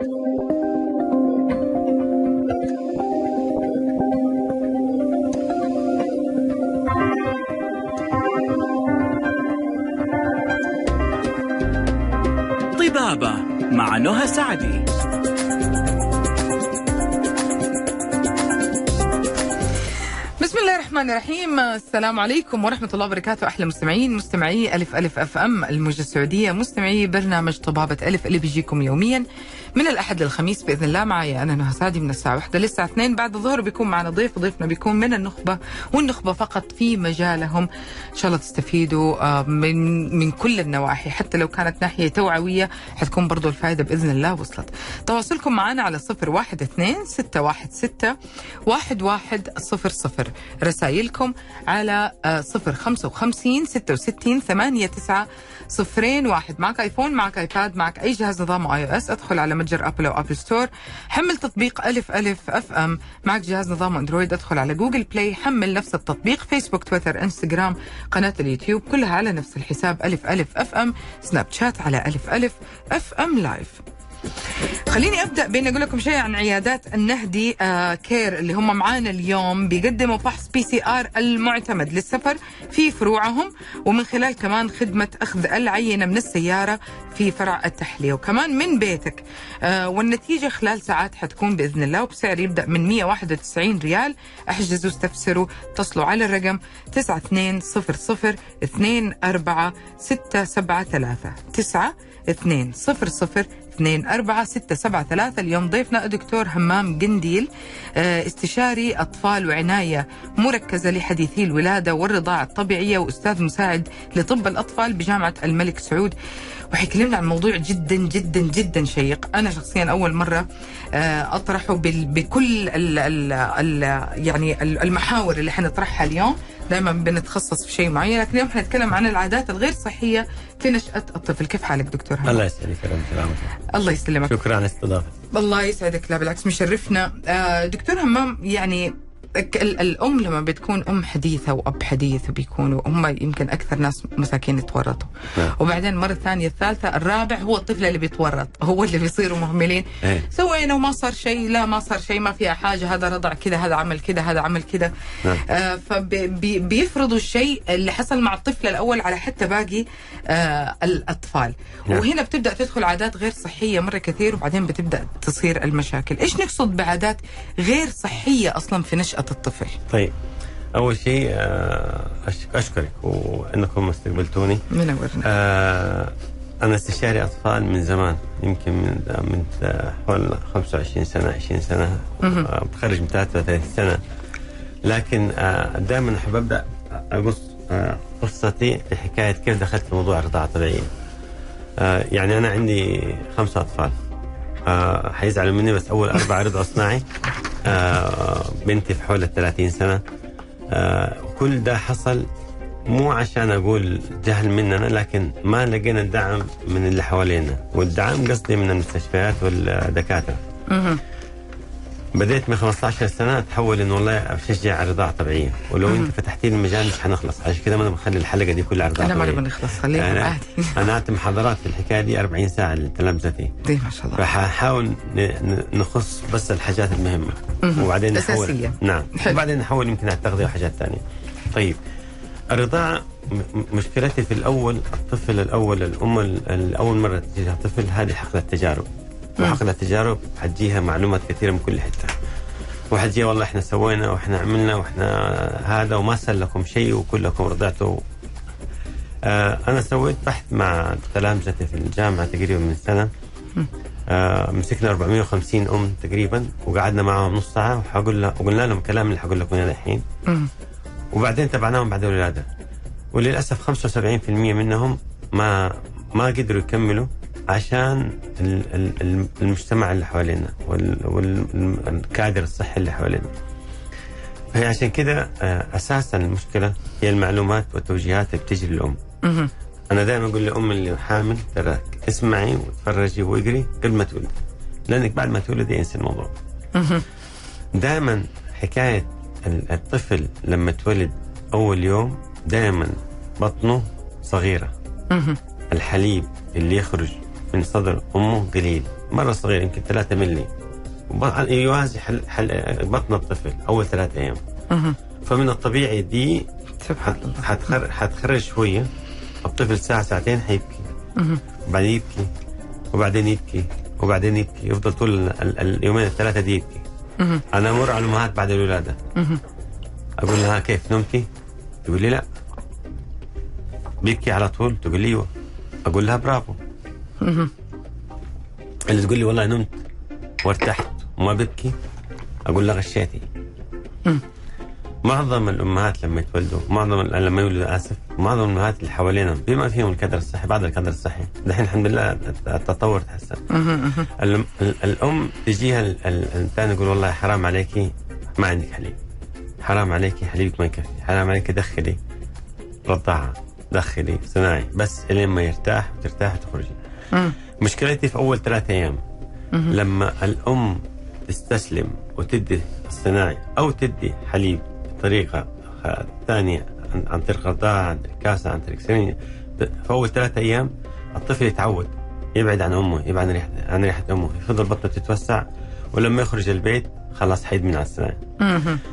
طبابة مع نهى سعدي. بسم الله الرحمن الرحيم. السلام عليكم ورحمة الله وبركاته. أحلى مستمعين مستمعي ألف ألف أف أم الموجة السعودية مستمعي برنامج طبابة ألف اللي بيجيكم يوميا. من الأحد للخميس بإذن الله معي أنا نهى سعدي من الساعة واحدة للساعة اثنين. بعد الظهر بيكون معنا ضيف ضيفنا بيكون من النخبة والنخبة فقط في مجالهم. إن شاء الله تستفيدوا آه، من من كل النواحي حتى لو كانت ناحية توعوية حتكون برضو الفائدة بإذن الله وصلت. تواصلكم معنا على صفر واحد اثنين ستة واحد ستة واحد واحد صفر صفر. رسائلكم على آه، صفر خمسة وخمسين ستة وستين ثمانية تسعة صفرين واحد. معك آيفون معك آيباد معك أي جهاز نظام iOS أدخل على متجر أبل أو Apple Store. حمل تطبيق ألف ألف FM. معك جهاز نظام أندرويد ادخل على Google Play حمل نفس التطبيق فيسبوك تويتر إنستغرام قناة اليوتيوب كلها على نفس الحساب ألف ألف FM. سناب شات على ألف ألف FM live خليني أبدأ بين أقول لكم شيء عن عيادات النهدي آه Care اللي هم معانا اليوم. بيقدموا فحص PCR المعتمد للسفر في فروعهم ومن خلال كمان خدمة أخذ العينة من السيارة في فرع التحلية. وكمان من بيتك آه والنتيجة خلال ساعات حتكون بإذن الله. وبسعر يبدأ من 191 ريال. احجزوا استفسروا اتصلوا على الرقم 9200 24 673 9 2 0 0 2 4 6 7 3 اليوم ضيفنا الدكتور همام قنديل آه، استشاري أطفال وعناية مركزة لحديثي الولادة والرضاعة الطبيعية وأستاذ مساعد لطب الأطفال بجامعة الملك سعود. وحيكلمنا عن موضوع جدا جدا جدا شيق. أنا شخصيا أول مرة آه، أطرحه بال- بكل ال ال ال يعني ال- المحاور اللي حنطرحها اليوم. دائما بنتخصص في شيء معين لكن اليوم حنتكلم عن العادات الغير صحية في نشأة الطفل. كيف حالك دكتور همام؟ الله يسعدك الله يسلمك. شكرا على الاستضافه الله يسعدك. لا بالعكس مشرفنا. آه، دكتور همام يعني الأم لما بتكون أم حديثة وأب حديث وبيكونوا هم يمكن أكثر ناس مساكين يتورطوا نعم. وبعدين المره الثانية الثالثة الرابع هو الطفل اللي بيتورط هو اللي بيصيروا مهملين إيه. سوينا وما صار شيء لا ما صار شيء ما فيها حاجة هذا رضع كذا هذا عمل كذا هذا عمل كذا نعم. آه فبيفرضوا الشيء اللي حصل مع الطفل الأول على حتى باقي آه الأطفال نعم. وهنا بتبدأ تدخل عادات غير صحية مرة كثير وبعدين بتبدأ تصير المشاكل إيش نقصد بعادات غير صحية أصلا في نشاه الطفل. طيب. أول شيء آه، أش- أشكرك وإنكم استقبلتوني. منورنا آه، أنا استشاري أطفال من زمان يمكن من من آه، حول 25 سنة 20 سنة آه، متخرج من 33 سنة. لكن دائما أحب أبدأ أقص آه، قصتي في حكايه كيف دخلت في موضوع الرضاعة الطبيعية. آه، يعني أنا عندي خمسة أطفال. آه، مني بس أول اربعه رضعوا صناعي آه، بنتي في حول ال 30 سنة. آه، كل ده حصل مو عشان أقول جهل مننا لكن ما لقينا الدعم من اللي حوالينا. والدعم قصدي من المستشفيات والدكاترة. بديت من 15 سنة اتحول إنه والله اشجع على الرضاعة الطبيعية. ولو أنت فتحتي لي المجال مش حنخلص. عشان كذا ما أنا بخلي الحلقة دي كلها على الرضاعة أنا ما الطبيعية. نبغى نخلص خليكم أنا أنا أعطي محاضرات في الحكاية دي 40 ساعة لتلامذتي دي ما شاء الله. ن- نخص بس الحاجات المهمة. مهم. وبعدين نحول. نعم. وبعدين نحول يمكن على التغذية وحاجات ثانية طيب الرضاعة مشكلتي في الأول الطفل الأول الأم ال- الأول مرة تجيها طفل هذه حقل التجارب. وحقل التجارب حتجيها معلومات كثيرة من كل حتة. وحتجيها والله إحنا سوينا وإحنا عملنا وإحنا هذا وما صار لكم شيء وكلكم رضعتوا آه أنا سويت بحث مع تلامذتي في الجامعة تقريبا من سنة. آه مسكنا 450 أم تقريبا وقعدنا معهم نص ساعة وحقول وقلنا لهم الكلام اللي حقول لكم إياه الحين. وبعدين تبعناهم بعد الولادة. وللأسف 75% منهم ما ما قدروا يكملوا. عشان ال- ال- ال- المجتمع اللي حوالينا والكادر الصحي اللي حوالينا فهي عشان كده آه، أساسا المشكلة هي المعلومات والتوجيهات اللي بتجي للأم. أنا دائما أقول لأم اللي حامل ترى اسمعي وتفرجي واقري قبل ما تولدي لأنك بعد ما تولدي انسى الموضوع. دائما حكاية ال- الطفل لما تولد أول يوم دائما بطنه صغيرة. الحليب اللي يخرج من صدر أمه قليل مرة صغير يمكن 3 ملي يوازي حل حل بطن الطفل أول ثلاثة أيام. فمن الطبيعي دي سبحان الله حتخر... حتخرج شوية الطفل ساعة ساعتين حيبكي. وبعدين يبكي وبعدين يبكي وبعدين يبكي يفضل طول ال- ال- اليومين الثلاثة دي يبكي. أنا أمر على الامهات بعد الولادة. أقول لها كيف نمتي؟ تقول لي لا بيبكي على طول تقول لي أيوه أقول لها برافو. اللي تقول لي والله نمت وارتحت وما ببكي أقول لها غشيتي. معظم الأمهات لما يتولدوا معظم لما يولدوا آسف معظم الأمهات اللي حوالينا بما فيهم الكدر الصحي بعد الكدر الصحي. دحين الحمد لله التطور تحسن. الام تجيها ال- ال- الإنسان يقول والله حرام عليكي ما عندك حليب. حرام عليكي حليبك ما يكفي. حرام عليكي دخلي رضاعة دخلي صناعي. بس إلين ما يرتاح وترتاح وتخرجي. مم. مشكلتي في أول ثلاثة أيام. لما الأم تستسلم وتدي الصناعي أو تدي حليب بطريقة ثانية عن- طريق رضاعه عن طريق كاسة عن طريق سنين في أول ثلاثة أيام الطفل يتعود يبعد عن أمه يبعد عن ريحه عن ريحة أمه يفضل بطنه تتوسع ولما يخرج البيت خلاص حيدمن على الصناعي.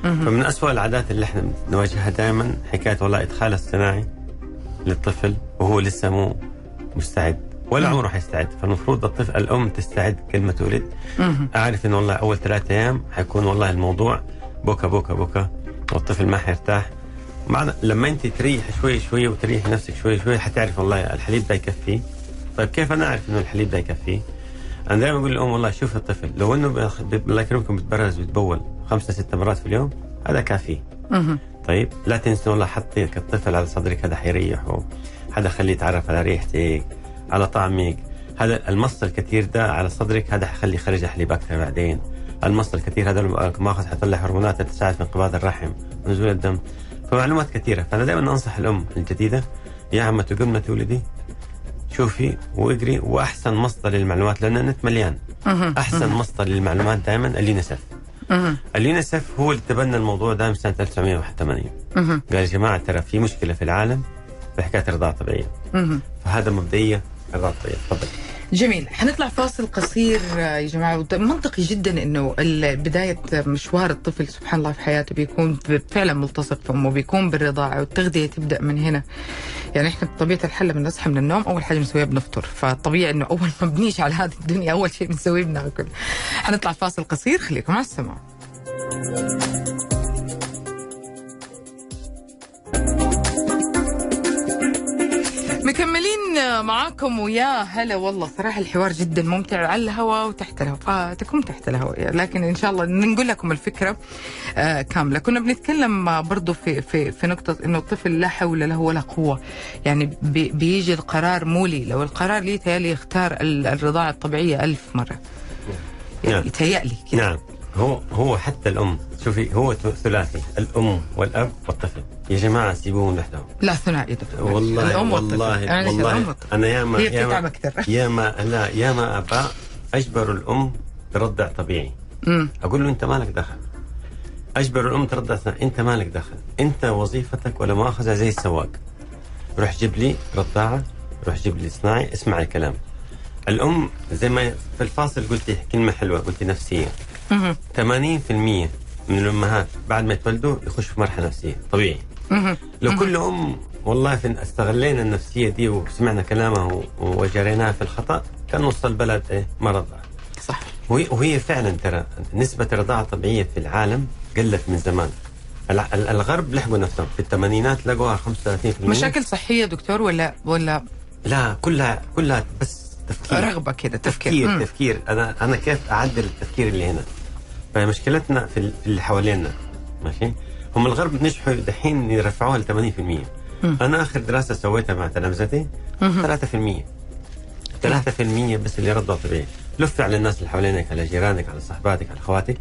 فمن أسوأ العادات اللي إحنا نواجهها دائما حكاية والله إدخال الصناعي للطفل وهو لسه مو مستعد. ولا عمره حيستعد فالمفروض الطفل الأم تستعد كل ما تولد. أعرف انه والله أول ثلاثة أيام حيكون والله الموضوع بكى بكى بكى والطفل ما حيرتاح معنى لما أنت تريح شوي شوي وتريح نفسك شوي شوي حتعرف والله الحليب ده يكفيه طيب كيف أنا أعرف إنه الحليب ده يكفيه؟ أنا دائما أقول للأم والله شوف الطفل لو إنه الله يكرمكم بيتبرز ويتبول خمسة ست مرات في اليوم هذا كافي. طيب لا تنسوا والله حطي الطفل على صدرك هذا حيريحه هذا خليه يتعرف على ريحتك على طعمك هذا المص الكثير ده على صدرك هذا حيخلي يخرج حليب أكثر بعدين. المص الكثير هذا الماخذ حيطلع هرمونات تساعد في انقباض الرحم ونزول الدم. فمعلومات كثيرة. فأنا دائما أنصح الأم الجديدة يا عمتي قبل ما تولدي شوفي واقري وأحسن مصدر للمعلومات لأن النت مليان. أحسن مصدر للمعلومات دائما اليونيسف. اليونيسف هو اللي تبنى الموضوع ده من سنة 1981 مهم. قال يا جماعة ترى في مشكلة في العالم في حكايه الرضاعة الطبيعية. فهذا مبدئيا تفضل. جميل. حنطلع فاصل قصير آه، يا جماعة. منطقي جدا ال- بداية مشوار الطفل سبحان الله في حياته بيكون فعلا ملتصق في أمه بيكون بالرضاعة والتغذية تبدأ من هنا. يعني إحنا بطبيعة الحال لما نصحى من النوم أول حاجة بنسويها بنفطر. فطبيعي إنه أول ما بنيجي على هذه الدنيا أول شيء بنسويه بناكل. حنطلع فاصل قصير خليكم على السماع. مكملين معاكم ويا هلا والله. صراحة الحوار جدا ممتع على الهواء وتحت الهواء فتكون تحت الهواء. لكن إن شاء الله نقول لكم الفكرة آه كاملة. كنا بنتكلم برضو في, في, في نقطة إنه الطفل لا حول له ولا قوة. يعني بي بيجي القرار مولي. لو القرار لي تيالي يختار ال- الرضاعة الطبيعية ألف مرة. نعم. يتهيألي كده. نعم. هو هو حتى الأم شوفي هو ثلاثي الأم والأب والطفل. يا جماعة سيبوهم لوحدهم. لا ثنائي دكتور. والله الأم والله والطفل. معلش، الأم والله والطفل. أنا ياما هي ياما ياما لا ياما اباء اجبروا الأم ترضع طبيعي. أمم. أقول له أنت مالك دخل؟ أجبر الأم ترضع. أنت مالك دخل؟ أنت وظيفتك ولا مؤاخذة زي السواق. روح جيب لي رضاعة روح جيب لي صناعي اسمع الكلام. الأم زي ما في الفاصل قلتي كلمة حلوة قلتي نفسية. مهم. 80% من الأمهات بعد ما يتولدوا يخشوا في مرحلة نفسية طبيعي. لو كل ام والله استغلينا النفسية دي وسمعنا كلامها وجريناها في الخطأ كان نص البلد إيه؟ ما رضع صح. وهي, وهي فعلا ترى نسبة الرضاعة الطبيعية في العالم قلت من زمان. الغرب لحقوا نفسهم. في الثمانينات لقوها 35% مشاكل صحية دكتور ولا ولا لا كلها كلها بس تفكير. رغبة كده تفكير. تفكير مم. تفكير. أنا أنا كيف أعدل التفكير اللي هنا؟ فمشكلتنا في ال- في اللي حوالينا ماشي؟ هم الغرب نجحوا دحين يرفعوها ل 80% أنا آخر دراسة سويتها مع تلامذتي 3% 3% بس اللي رضعوا طبيعي. لف على الناس اللي حوالينك على جيرانك على صحباتك على أخواتك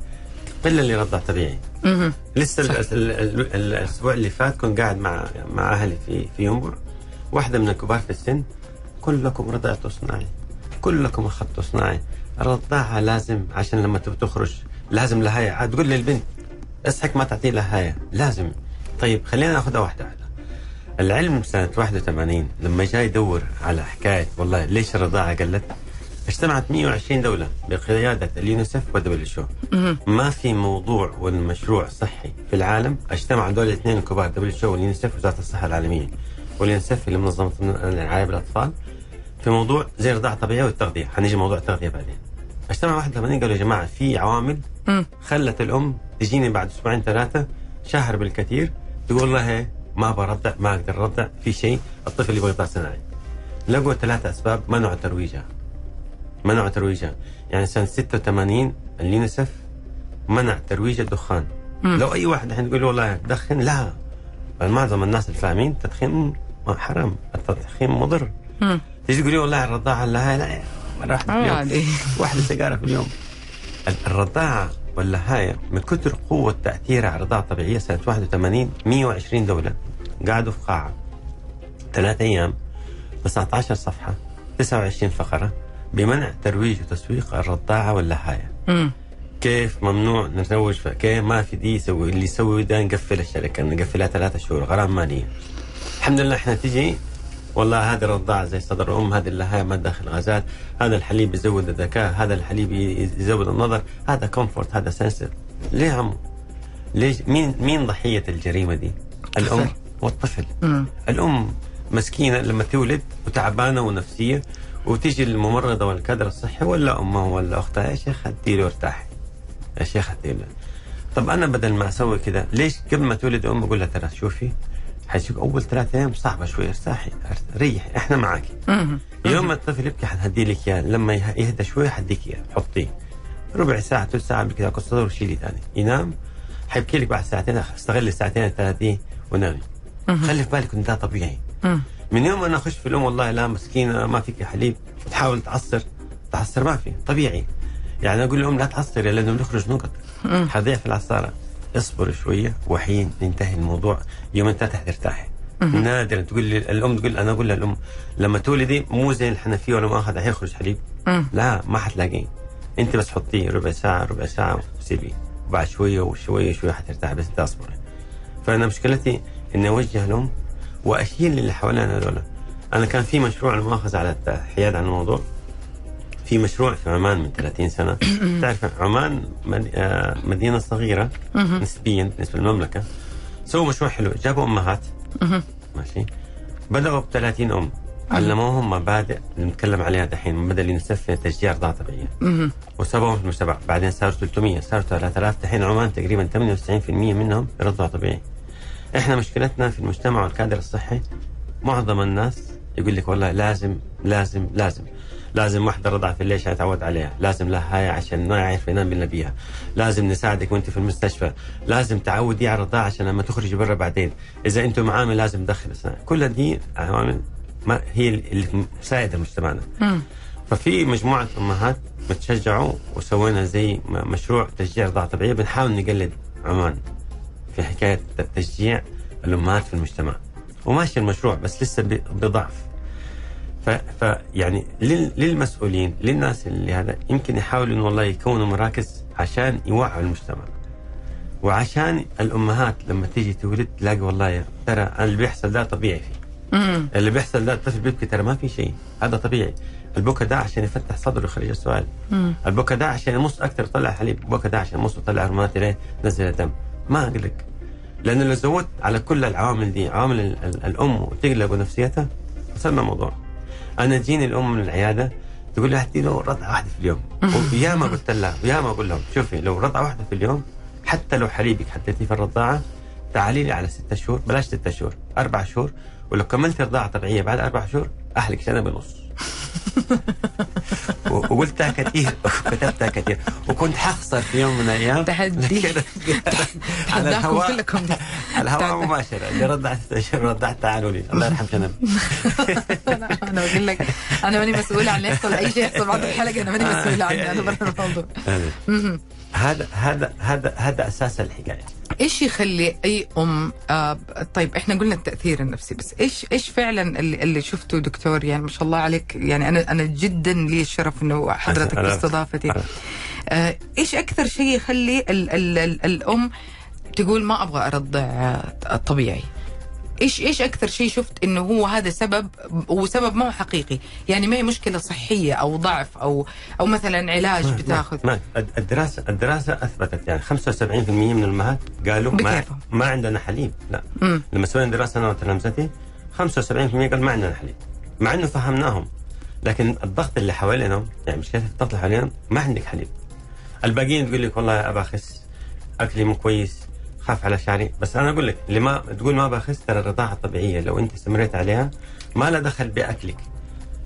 قله اللي رضع طبيعي. مهم. لسه ال- ال- ال- ال- الأسبوع اللي فات كنت قاعد مع مع أهلي في في ينبع واحدة من الكبار في السن كلكم رضعتوا صناعي. كلكم أخذتوا صناعي. الرضاعه لازم عشان لما تخرج لازم لها هاي عاد تقول للبنت اسحك ما تعطي لها هاي لازم. طيب خلينا ناخذها واحدة واحدة. العلم سنة 81 لما جاي يدور على حكاية والله ليش الرضاعة قلت؟ اجتمعت 120 دولة بقيادة اليونيسف ودبليو ما في موضوع والمشروع صحي في العالم. اجتمعوا دول الاثنين الكبار دبليو واليونيسف وزارة الصحة العالمية. واليونيسف اللي منظمة الرعايه بالاطفال في موضوع زي الرضاعة الطبيعية والتغذية. حنيجي موضوع التغذية بعدين. اجتمع 81 قالوا يا جماعة في عوامل. خلت الأم تجيني بعد أسبوعين ثلاثة شهر بالكثير تقول لها ما برضع ما أقدر ارضع في شيء الطفل يبغى يطلع صناعي لقوا ثلاثة أسباب منعوا ترويجها. منعوا ترويجها. يعني سنة 86 اليونيسف منع ترويج الدخان. مم. لو أي واحد الحين يقول له والله دخن لا. معظم الناس الفاهمين التدخين حرام. التدخين مضر. تيجي تقول والله الرضاعة لا لا. مرة واحدة اليوم سيجارة في اليوم. ال- الرضاعة واللهاية من كثر قوة تأثيرها على الرضاعة الطبيعية سنة 81 120 دولة. قعدوا في قاعة. ثلاثة أيام 19 صفحة 29 فقرة بمنع ترويج وتسويق الرضاعة واللهاية. كيف ممنوع نتزوج ف- كيف ما في دي يسوي اللي يسوي ده نقفل الشركة نقفلها ثلاثة شهور غرام مالية. الحمد لله إحنا تجي والله هذه الرضاعة زي صدر الأم هذه اللهاية ما داخل غازات. هذا الحليب يزود الذكاء هذا الحليب يزود النظر. هذا comfort هذا sensor ليه عمو؟ ليش؟ مين مين ضحية الجريمة دي؟ الأم الطفل. والطفل. مم. الأم مسكينة لما تولد وتعبانة ونفسية وتيجي الممرضة والكادر الصحي ولا أمها ولا أختها يا شيخ اديله ارتاحي يا شيخ اديله طب أنا بدل ما أسوي كذا ليش قبل ما تولد أم أقول لها ترى شوفي حيجيك أول ثلاثة أيام صعبة شوي ارتاحي ارت- ريحي إحنا معاكي مم. يوم ما الطفل يبكي حنهدي لك إياه لما يه- يهدى شوي حديك إياه حطيه. ربع ساعة ثلث ساعة بكذا قصة وشيلي ثاني. ينام حيبكي لك بعد ساعتين استغل الساعتين الثلاث دي ونامي خلي في بالك ان ده طبيعي. من يوم أنا أخش في الأم والله لا مسكينة ما فيك حليب تحاول تعصر تعصر ما في طبيعي. يعني أقول للام لا تعصري لأنه بنخرج نقط. حضيع في العصارة. اصبر شوية وحين ينتهي الموضوع يوم انت ترتاحي نادرا تقول لي الأم تقول أنا أقول للأم لما تولدي مو زي الحنفيه ولا مؤاخذه حيخرج حليب. لا ما حتلاقيه. أنت بس حطيه ربع ساعة ربع ساعة وسيبيه. وبعد شوية وشوية شوية حترتاح بس أنت اصبر. فأنا مشكلتي إني أوجه الأم وأشيل اللي حوالينا هذول أنا كان في مشروع المؤاخذه على الحياد عن الموضوع. في مشروع في عمان من 30 سنة. تعرف عمان آه، مدينة صغيرة نسبيا بالنسبة للمملكة. سووا مشروع حلو. جابوا أمهات. ماشي. بدأوا ب 30 أم. علموهم مبادئ اللي نتكلم عليها دحين مبادئ اليونيسف في تشجيع الرضاعة الطبيعية مهم. وسبوهم في المجتمع. بعدين صاروا 300 صاروا 3000 دحين عمان تقريبا 98% منهم رضع طبيعي إحنا مشكلتنا في المجتمع والكادر الصحي معظم الناس يقول لك والله لازم لازم لازم. لازم واحدة رضع في الليل عشان يتعود عليها. لازم لها هاي عشان ما يعرف ينام الا بيها لازم نساعدك وأنت في المستشفى. لازم تعودي على الرضاعة عشان لما تخرجي برا بعدين. إذا أنتم معامل لازم تدخل اسنان كل دي عوامل ما هي اللي تساعد مجتمعنا. مم. ففي مجموعة أمهات بتشجعوا وسوينا زي م- مشروع تشجيع رضاعة طبيعية. بنحاول نقلد عمان في حكاية تشجيع الأمهات في المجتمع. وماشي المشروع بس لسه بضعف. ف, ف يعني لل- للمسؤولين للناس اللي هذا يمكن يحاولوا انه والله يكونوا مراكز عشان يوعوا المجتمع. وعشان الأمهات لما تيجي تولد تلاقي والله ترى اللي بيحصل ده طبيعي فيه. مم. اللي بيحصل ده الطفل بيبكي ترى ما في شيء. هذا طبيعي. البكا ده عشان يفتح صدره ويخرج السؤال. البكا ده عشان يمص أكثر يطلع حليب. البكا ده عشان يمص ويطلع هرمونات ليه نزل الدم. ما اقلق لأنه لو زودت على كل العوامل دي عوامل ال- ال- الأم وتقلق ونفسيتها وصلنا الموضوع أنا تجيني الأم من العيادة تقول لي هدي له رضعه واحدة في اليوم. ويا ما قلت لها ويا ما أقول لهم شوفي لو رضعه واحدة في اليوم حتى لو حليبك حطيتيه في الرضاعة تعالي لي على ستة شهور بلاش ستة شهور أربع شهور ولو كملت رضاعة طبيعية بعد أربع شهور أهلك سنة ونص و- وقلتها كثير. وكتبتها كثير. وكنت حخسر في يوم من الأيام. تحدي. على الهواء كلكم. على الهواء. مباشرة. اللي شهور رضعت تعالوا لي الله يرحم شنب. أنا بقول لك أنا ماني مسؤولة عن اللي يحصل أي شيء يحصل بعد الحلقة. أنا ماني مسؤولة عنه أنا برا الموضوع. هذا هذا هذا هذا أساس الحكاية. إيش يخلي أي أم آه طيب إحنا قلنا التأثير النفسي بس إيش إيش فعلا اللي, اللي شفته دكتور؟ يعني ما شاء الله عليك يعني أنا أنا جدا لي الشرف إنه حضرتك استضافتي أنا- آه إيش أكثر شيء يخلي ال ال ال الأم تقول ما أبغى أرضع آه، طبيعي؟ إيش إيش أكثر شيء شفت إنه هو هذا سبب وسبب ما هو حقيقي؟ يعني ما هي مشكلة صحية أو ضعف أو أو مثلا علاج ما- بتاخذ. ما الد- الدراسه الدراسة أثبتت يعني 75% من الامهات قالوا ما. ما عندنا حليب لا. مم. لما سوينا دراسة أنا وتلامذتي 75% قال ما عندنا حليب. مع إنه فهمناهم لكن الضغط اللي حوالينهم يعني مشكلة الضغط اللي حوالينهم ما عندك حليب. الباقيين تقول لك والله ابى اخس أكلي مو كويس خاف على شعري. بس أنا أقول لك اللي ما تقول ما بخس ترى الرضاعة الطبيعيه لو أنت استمريت عليها ما لها دخل بأكلك.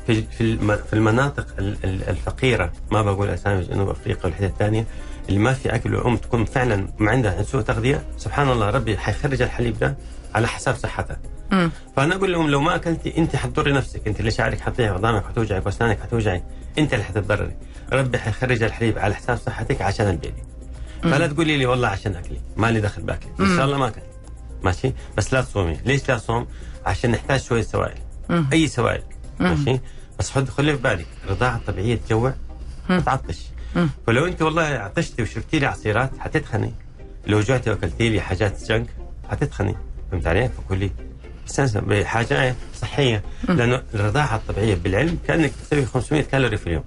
في في الم- في المناطق ال- ال- الفقيرة ما بقول أسامي جنوب أفريقيا والحتة الثانية اللي ما في أكل والام تكون فعلا ما عندها سوء تغذية سبحان الله ربي حيخرج الحليب ده على حساب صحتها. مم. فأنا أقول لهم لو ما أكلتي أنت حتضري نفسك. أنت اللي شعرك حتضيع عظامك حتوجعك واسنانك حتوجعك. أنت اللي حتتضرري. ربي حيخرج الحليب على حساب صحتك عشان البيبي. فلا تقولي لي والله عشان أكلي. ما لي دخل بأكلي. إن شاء الله ما اكل ماشي؟ بس لا تصومي. ليش لا تصوم؟ عشان نحتاج شوية سوائل. أي سوائل. ماشي؟ بس خد خلي في بالك. الرضاعه الطبيعيه تجوع. وتعطش فلو أنت والله عطشتي وشربتي لي عصيرات حتتخني. لو جعتي وأكلتي لي حاجات جنك حتتخني. فهمت علي؟ فكلي بحاجة صحية. لأنه الرضاعه الطبيعيه بالعلم كأنك تسوي 500 كالوري في اليوم.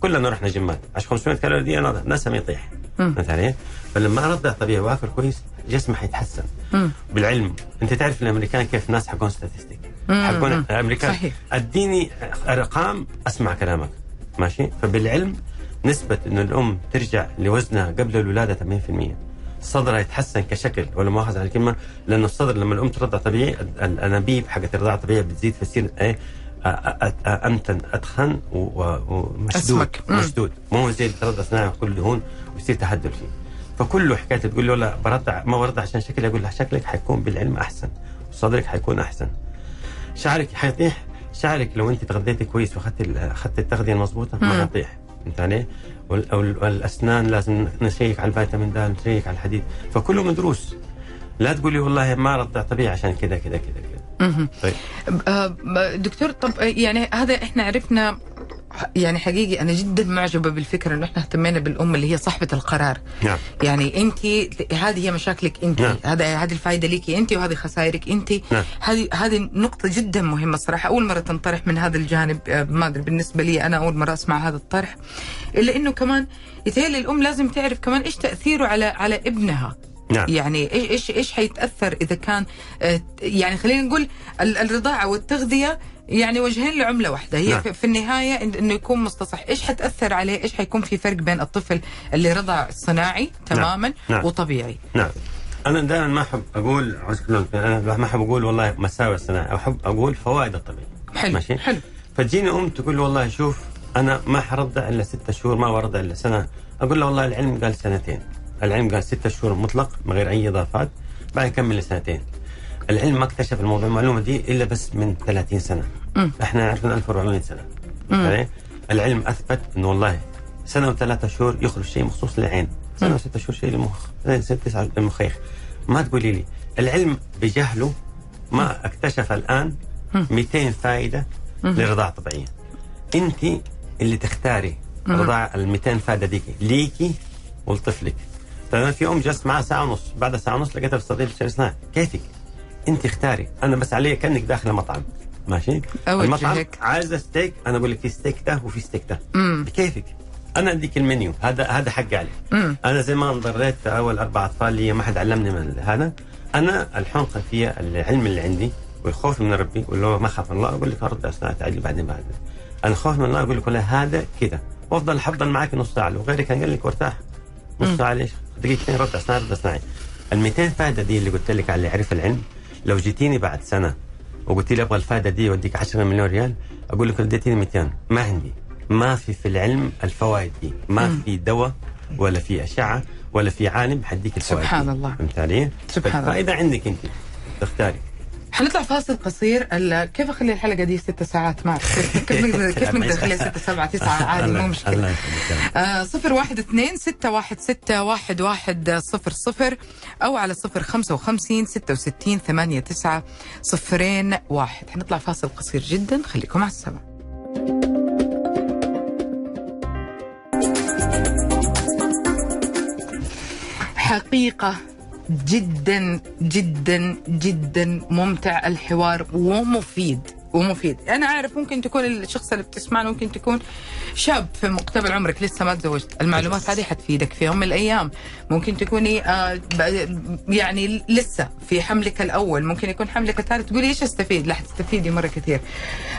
كلنا رحنا جيمات. عشان 500 كالوري دي أنا نسم يطيح. فهمت علي؟ فلما ارضع طبيعي واكل كويس جسمي حيتحسن. بالعلم أنت تعرف الأمريكان كيف الناس حقون ستاتستيك. حقون. الأمريكان صحيح. أديني أرقام أسمع كلامك ماشي فبالعلم نسبة إنه الأم ترجع لوزنها قبل الولادة 80% صدرها يتحسن كشكل ولا مؤاخذة على الكلمة لأنه الصدر لما الأم ترضع طبيعي ال- الأنابيب حقت الرضاعة الطبيعية بتزيد فتصير إيه أ- أمتن و- ومشدود. مشدود مو زي اللي ترضع صناعي كل دهون ويصير تهدل فيه فكله حكاية تقول له لا برضع ما برضع عشان شكلي أقول له شكلك حيكون بالعلم أحسن وصدرك حيكون أحسن شعرك حيطيح شعرك لو أنت تغذيتي كويس واخذت اخذت التغذية المضبوطة ما. حيطيح فهمت علي؟ وال- وال- والأسنان لازم نشيك على الفيتامين د نشيك على الحديد فكله مدروس لا تقولي والله ما رضع طبيعي عشان كذا كذا كذا كذا. طيب. آه، دكتور طب آه، يعني هذا إحنا عرفنا يعني حقيقي أنا جدا معجبة بالفكرة إنه إحنا اهتمينا بالأم اللي هي صاحبة القرار. نعم. يعني انت هذه هي مشاكلك انت. نعم. هذا هذه الفائده لك انت وهذه خسائرك انت. نعم. هذه هذه نقطة جدا مهمة صراحة. أول مرة تنطرح من هذا الجانب آه، ما أدري بالنسبة لي أنا أول مرة أسمع هذا الطرح. إلا إنه كمان يتهيألي الأم لازم تعرف كمان إيش تأثيره على على ابنها. نعم. يعني إيش إيش إيش حيتأثر إذا كان آه، يعني خلينا نقول ال- الرضاعة والتغذية يعني وجهين لعملة واحدة. هي نعم. في النهاية إنه يكون مستصح. إيش حتأثر عليه؟ إيش حيكون في فرق بين الطفل اللي رضع صناعي تماما نعم. وطبيعي؟ نعم. أنا دائما ما أحب أقول أنا ما أحب أقول والله مساوئ الصناعه أحب أقول فوائد الطبيعي. حلو ماشي؟ حلو. فتجيني أم تقول لي والله شوف أنا ما حرضع إلا ستة شهور ما برضع إلا سنة. أقول لها والله العلم قال سنتين. العلم قال ستة شهور مطلق من غير أي إضافات بعدين كمل لسنتين. العلم ما اكتشف الموضوع المعلومة دي إلا بس من 30 سنة. مم. إحنا عرفنا 1400 سنة. مم. يعني العلم أثبت إنه والله سنة وثلاثة شهور يخرج شيء مخصوص للعين. سنة وستة شهور شيء للمخ ست تسعة للمخيخ. ما تقولي لي العلم بجهله ما اكتشف الآن 200 فائدة للرضاعه الطبيعيه انت اللي تختاري رضاعه ال 200 فائدة ديك ليكي ولطفلك فانا في أم جلست معها ساعة ونص. بعد ساعة ونص لقيتها بتشتري صناعي كيفك؟ أنت اختاري. أنا بس علي كأنك داخله مطعم ماشي. المطعم عايزة ستيك. أنا أقول لك في ستيك ده وفي ستيك ده. بكيفك؟ أنا اديك المنيو. هذا هذا حقي عليك. مم. أنا زي ما انضريت في أول أربع أطفال لي ما حد علمني من هذا. أنا الحرقة في العلم اللي عندي والخوف من ربي واللي هو ما خاف من الله. أقول لك أرد اثناء تعالي بعدين بعد. أنا خوف من الله أقول لك هذا كذا. وأفضل حفضل معك نص ساعة. لو غيرك كان قال لك وارتاح. نص ساعة ليش؟ دقيقتين رد أثناء رد أثناء ال 200 فائده دي اللي قلت لك على اللي يعرف العلم لو جيتيني بعد سنة وقلت لي أبغى الفائده دي اوديك 10 مليون ريال أقول لك اديتيني 200 ما عندي ما في في العلم الفوائد دي ما في دواء ولا في أشعة ولا في عالم حديك الفوائد سبحان دي. الله. فهمت علي؟ سبحان الله. الفائده عندك أنت تختاري حنطلع فاصل قصير. كيف أخلي الحلقة دي ست ساعات؟ ما. كيف نقدر كيف نقدر نخليها ستة سبعة تسعة؟ عادي مو مشكلة. آه، صفر واحد اثنين ستة واحد ستة واحد واحد صفر صفر أو على صفر خمسة وخمسين ستة وستين ثمانية تسعة صفرين واحد. حنطلع فاصل قصير جدا. خليكم على السمع حقيقة. جدا جدا جدا ممتع الحوار ومفيد. ومفيد. أنا عارف ممكن تكون الشخص اللي بتسمعنا ممكن تكون شاب في مقتبل عمرك لسه ما تزوجت. المعلومات هذه حتفيدك في يوم من الأيام. ممكن تكوني آه يعني لسه في حملك الأول. ممكن يكون حملك الثالث. تقولي إيش استفيد؟ لا حتستفيدي مرة كثير.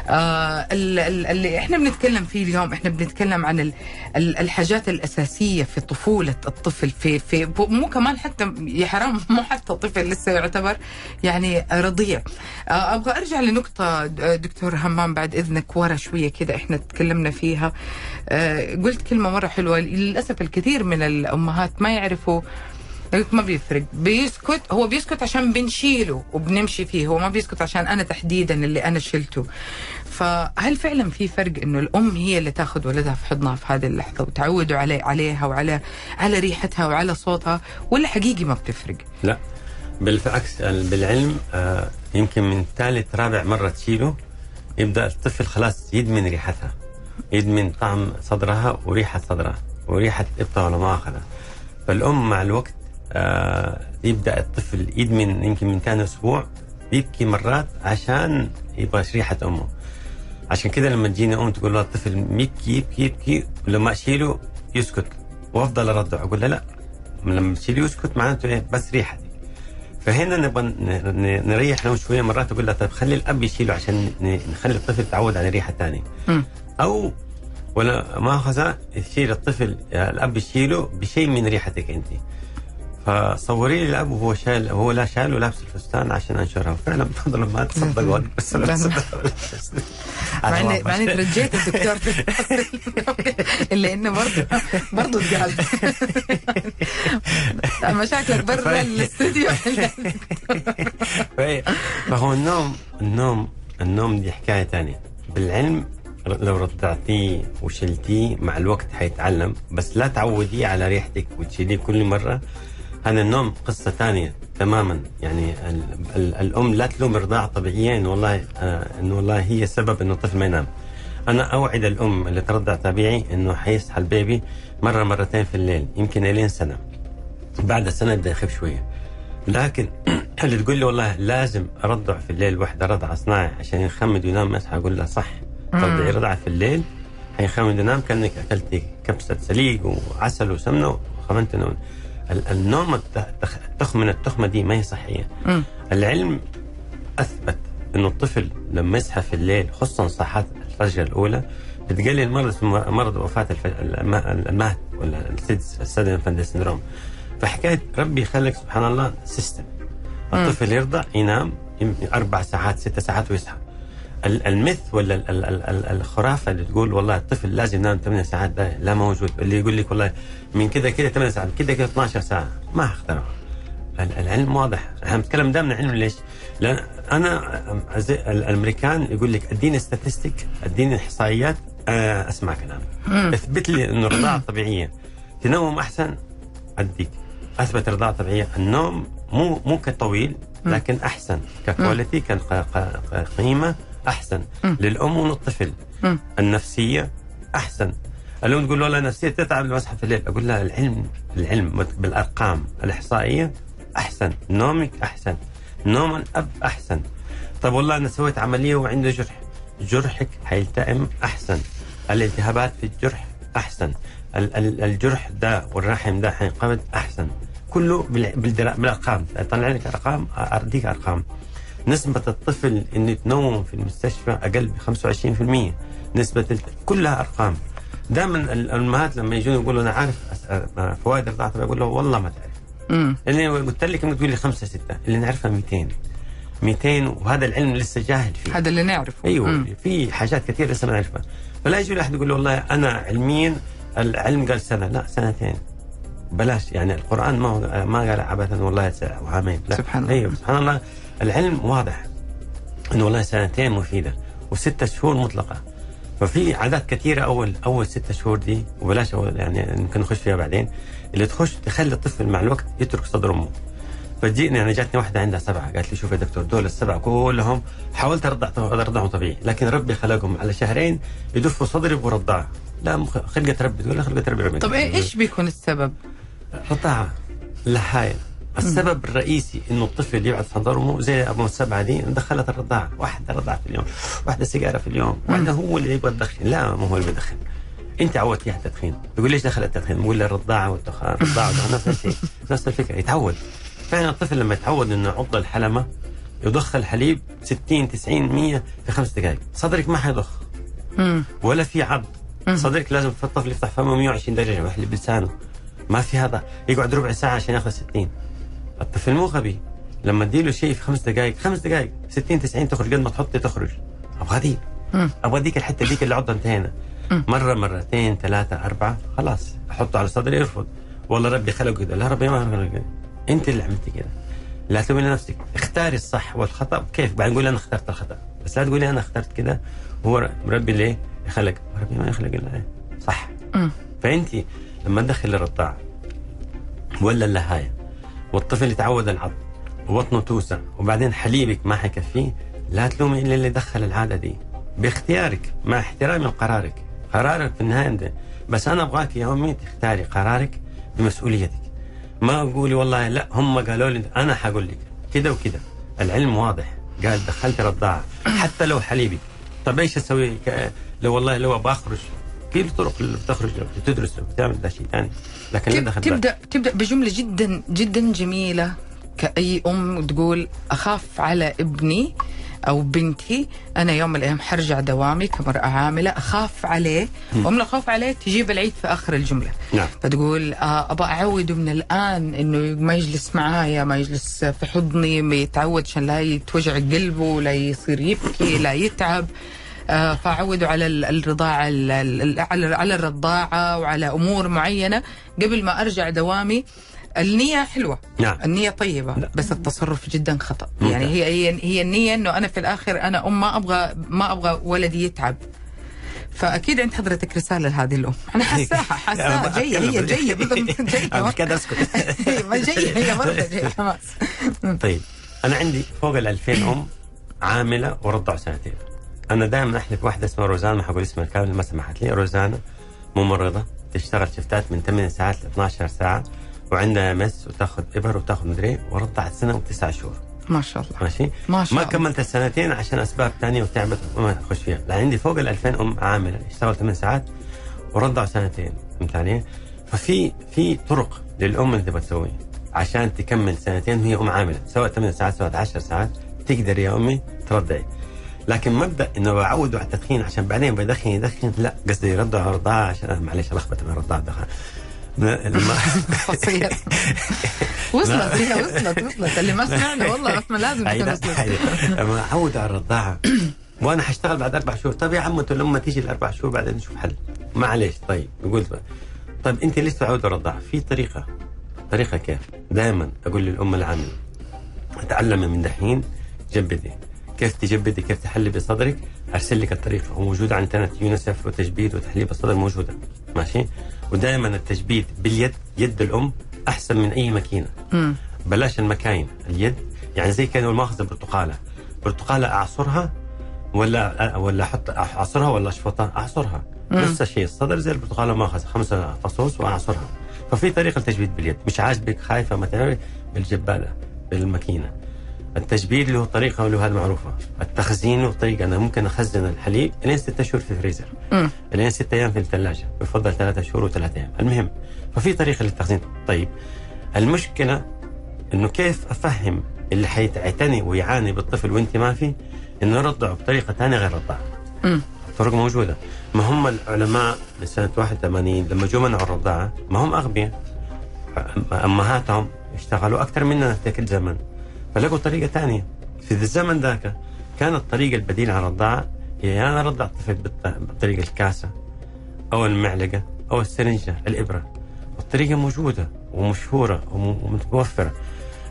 آه ال- ال- اللي إحنا بنتكلم فيه اليوم إحنا بنتكلم عن ال- ال- الحاجات الأساسية في طفولة الطفل في في مو كمان حتى يا حرام مو حتى طفل لسه يعتبر يعني رضيع. آه أبغى أرجع لنقطة دكتور همام بعد إذنك ورا شوية كده إحنا تكلمنا فيها. آه قلت كلمة مرة حلوة. للأسف الكثير من الأمهات ما يعرفوا ما بيفرق. بيسكت هو بيسكت عشان بنشيله وبنمشي فيه. هو ما بيسكت عشان أنا تحديدا اللي أنا شلته. فهل فعلا في فرق إنه الأم هي اللي تاخذ ولدها في حضنها في هذه اللحظة وتعودوا علي عليها وعلى على ريحتها وعلى صوتها ولا حقيقي ما بتفرق؟ لا. بالعكس بالعلم آه، يمكن من ثالث رابع مرة تشيله يبدأ الطفل خلاص يدمن ريحتها يدمن طعم صدرها وريحة صدرها وريحة إبطها ولا مؤاخذة فالأم مع الوقت آه، يبدأ الطفل يدمن يمكن من ثاني أسبوع يبكي مرات عشان يبغى ريحة أمه. عشان كده لما تجيني أم تقول لها الطفل يبكي يبكي يبكي ولما أشيله يسكت وأفضل أردع أقول لها لا لما تشيله يسكت معناته إيه؟ بس ريحتي فهنا نبغى نريح له شوية مرات أقول له طيب خلي الأب يشيله عشان نخلي الطفل يتعود على ريحة ثانية مم. أو ولا مؤاخذه يشيل الطفل الأب يشيله بشيء من ريحتك أنت فصوري لي الأب وهو شايل هو لا شايل ولابس الفستان عشان أنشرها. فعلا بفضل ما تصدق وأنا بس مع اني مع إني ترجيت الدكتور. الا إنه برضه برضه تقال مشاكلك برا الاستوديو فهو النوم النوم النوم دي حكاية ثانية بالعلم لو رضعتيه وشلتيه مع الوقت حيتعلم بس لا تعوديه على ريحتك وتشيليه كل مرة. هذا النوم قصة ثانية تماما. يعني ال ال الأم لا تلوم رضاعه طبيعيا. إنه والله آه انه والله هي السبب إنه الطفل ما ينام. أنا أوعد الأم اللي ترضع طبيعي إنه حيصحى البيبي مرة مرتين في الليل يمكن إلين سنة. بعد سنة يبدا يخف شوية. لكن اللي تقول لي والله لازم أرضع في الليل واحدة رضعه صناعي عشان يخمد وينام يصحى أقول لها صح. ترضعي رضعه في الليل حيخمد وينام كأنك أكلتي كبسة سليق وعسل وسمنة وخمنت نوم النوم الت- التخ- التخمة التخمة دي ما هي صحية. مم. العلم أثبت إنه الطفل لما يصحى في الليل خصوصا صحات الفجر الأولى بتقلل مرض مرض وفاة المهد ولا ال SIDS ال sudden syndrome. فحكاية ربي يخلق سبحان الله system الطفل يرضع ينام أربع ساعات ست ساعات ويصحى. ال myth ولا ال- ال- ال- ال- الخرافة اللي تقول والله الطفل لازم ينام 8 ساعات ده لا موجود. اللي يقول لك والله من كده كده 8 ساعات كده كده 12 ساعة. ما اخترعوا. ال- العلم واضح. إحنا بنتكلم دائما علم ليش؟ لأن أنا الأمريكان يقول لك أديني statistic أديني إحصائيات آه، أسمع كلام أثبت لي إنه الرضاعة طبيعية. تنوم أحسن؟ أديك. أثبت رضاعه طبيعية. النوم مو مو كطويل لكن أحسن. ك quality كقيمة. أحسن. للأم وللطفل. مم. النفسية أحسن. الأم تقول والله نفسية تتعب لما اصحى في الليل. أقول لها العلم العلم بالأرقام الإحصائية أحسن. نومك أحسن. نوم الأب أحسن. طب والله أنا سويت عملية وعنده جرح. جرحك حيلتئم أحسن. الالتهابات في الجرح أحسن. ال- ال- الجرح ده والرحم ده حينقبض أحسن. كله بالأرقام. اطلع لك أرقام اديك أرقام. نسبة الطفل انه يتنوم في المستشفى أقل ب 25% نسبة الت... كلها أرقام. دائما الأمهات لما يجون يقولوا أنا عارف فوائد الرضاعه الطبيعية، أقول له والله ما تعرف. اللي قلت لك تقول لي خمسة ستة اللي نعرفها 200 200 وهذا العلم لسه جاهل فيه. هذا اللي نعرفه. أيوه مم. في حاجات كثير لسه ما نعرفها. فلا يجي واحد يقول له والله أنا علميا العلم قال سنة. لا سنتين. بلاش. يعني القرآن ما هو ما قال عبثا والله وعامين لا. سبحان الله. أيوه سبحان الله. العلم واضح إنه والله سنتين مفيدة وستة شهور مطلقة. ففي عادات كثيرة أول أول ستة شهور دي وبلاش أول يعني يمكن نخش فيها بعدين اللي تخش تخلي الطفل مع الوقت يترك صدر أمه. فجينا يعني جاتني واحدة عندها سبعة قالت لي شوف يا دكتور دول السبعة كلهم حاولت ارضع أرضعهم طبيعي لكن ربي خلقهم على شهرين يدفوا صدري ورضاعه لا خلقه ربي تقول لا خلقه ربي طب إيه- إيش بيكون السبب؟ رضاعة. لحاية السبب الرئيسي إنه الطفل يقعد في حضر امه زي أبو السبعه دي دخلت الرضاعة واحدة رضعه في اليوم واحدة سيجارة في اليوم واحدة هو اللي يبغى يدخن لا ما هو اللي بيدخن أنت عودتيه على التدخين. يقول ليش دخل التدخين؟ بقول له الرضاعة والدخان الرضاعة والدخان نفس الشيء نفس الفكرة يتعود. فعلا الطفل لما يتعود إنه يعض الحلمة يضخ الحليب 60 90 100 في خمس دقائق. صدرك ما حيضخ. ولا في عض. صدرك لازم الطفل يفتح فمه 120 درجة ويحلب بلسانه ما في هذا. يقعد ربع ساعة عشان ياخذ 60 الطفل مو غبي. لما تديله شيء في خمس دقائق خمس دقائق 60 90 تخرج قد ما تحطي تخرج. أبغى دي. أبغى ديك الحتة ديك اللي عضها انتهينا. مرة مرتين ثلاثة أربعة خلاص. أحطه على صدري يرفض والله ربي خلقه كذا لا ربي ما خلقه كذا أنت اللي عملتي كذا لا تلومي نفسك اختاري الصح والخطأ. كيف؟ بعدين نقول أنا اخترت الخطأ. بس لا تقولي أنا اخترت كذا هو ربي ليه يخلق ربي ما يخلق إلا إيه؟ صح. فأنت لما تدخل الرضاعة ولا اللهايه والطفل يتعود العض وبطنه توسع وبعدين حليبك ما حيكفيه لا تلومي إلا اللي دخل العادة دي. باختيارك مع احترامي لقرارك. قرارك في النهاية أنت. بس أنا أبغاك يا أمي تختاري قرارك بمسؤوليتك. ما اقولي والله لا هم قالوا لي أنا حقول لك. كده وكده. العلم واضح. قال دخلت رضاعه حتى لو حليبي طب إيش أسوي؟ لو والله لو أبغى أخرج. في الطرق اللي بتخرج بتدرس بتعمل ده شيء ثاني لكن تب- دخل تبدا تبدأ بجملة جدا جدا جميلة كأي أم تقول أخاف على ابني أو بنتي أنا يوم من الأيام حرجع دوامي كمراه عاملة أخاف عليه. ومن الخوف عليه تجيب العيد في آخر الجملة. نعم. فتقول آه، أبغى اعوده من الآن إنه ما يجلس معايا ما يجلس في حضني ما يتعود عشان لا يتوجع قلبه لا يصير يبكي لا يتعب. آه، فاعوده على ال- الرضاعة ال- ال- على الرضاعة وعلى أمور معينة قبل ما أرجع دوامي. النية حلوة. نعم. النية طيبة بس التصرف جدا خطأ. ممتاز. يعني هي هي هي النية إنه أنا في الآخر أنا أم ما أبغى ما أبغى ولدي يتعب. فأكيد عند حضرتك رسالة لهذه الأم. أنا حاساها حاساها. جاية هي جاية بالضبط. جاية. مش كده أسكت. ما جاية هي مرة جاية حماس طيب. أنا عندي فوق ال 2000 أم عاملة ورضعوا سنتين. أنا دائما أحلف واحدة اسمها روزانا ما حقول اسمها الكامل ما سمحت لي. روزانا ممرضة تشتغل شفتات من 8 ساعات ل 12 ساعة وعندها مس وتأخذ إبر وتأخذ مدري ورضعت سنة وتسع شهور. ما شاء الله. ماشي؟ ما شاء ما. كملت السنتين عشان أسباب ثانية وتعبت وما اخش فيها. لا عندي فوق ال 2000 أم عاملة اشتغل 8 ساعات ورضعوا سنتين. فهمت علي؟ ففي في طرق للأم اللي تبغى تسويه عشان تكمل سنتين وهي أم عاملة سواء 8 ساعات سواء 10 ساعات تقدر يا أمي ترضعي. لكن مبدأ إنه بعوده على التدخين عشان بعدين بدخن يدخن. لا قصدي يرضع رضاعة. عشان معلش لخبطه من الرضاعه دخل فصيل وصلت هي وصلت وصلت. اللي ما سمعنا والله بس ما لازم. لما اعود على الرضاعه وأنا حاشتغل بعد أربع شهور. طيب يا عم لما تيجي الأربع شهور بعدين نشوف حل. معلش طيب يقول طيب أنت ليش تعود الرضاعه؟ في طريقة. طريقة كيف؟ دائما أقول للأم العاملة تعلمي من دحين جبدي كيف تجبدي كيف تحلي بصدرك أرسل لك الطريقة وموجوده على انترنت يونيسف وتجبيد وتحليب الصدر موجودة. ماشي؟ ودائما التجبيد باليد يد الأم أحسن من أي ماكينة. بلاش المكاين اليد. يعني زي كانوا الماخذ برتقاله برتقالة أعصرها ولا ولا أحط أعصرها ولا أشفطها؟ أعصرها. نفس الشيء الصدر زي البرتقالة ماخذ خمسة فصوص وأعصرها. ففي طريقة للتجبيد باليد. مش عاجبك خايفة ما تعرفي بالجبالة بالماكينة. التجبيد له طريقة وله معروفه التخزين له طريقة. أنا ممكن أخزن الحليب لين ستة شهور في الفريزر. لين ستة أيام في الثلاجة. بفضل ثلاثة شهور وثلاثة أيام. المهم ففي طريقة للتخزين. طيب المشكلة إنه كيف أفهم اللي حيعتني ويعاني بالطفل وأنت ما في إنه يرضعه بطريقة ثانية غير الرضاعه مم. الطرق موجودة. ما هم العلماء بسنه 81 لما جو منعوا الرضاعة ما هم أغبياء. أمهاتهم اشتغلوا أكثر مننا في ذاك الزمن. فلقوا طريقة ثانية في الزمن ذاك كانت الطريقة البديلة عن الرضاعة هي يا أنا أرضع الطفل بالط- بالطريقة الكاسة أو المعلقة أو السرنجة الإبرة. والطريقة موجودة ومشهورة وم- ومتوفرة.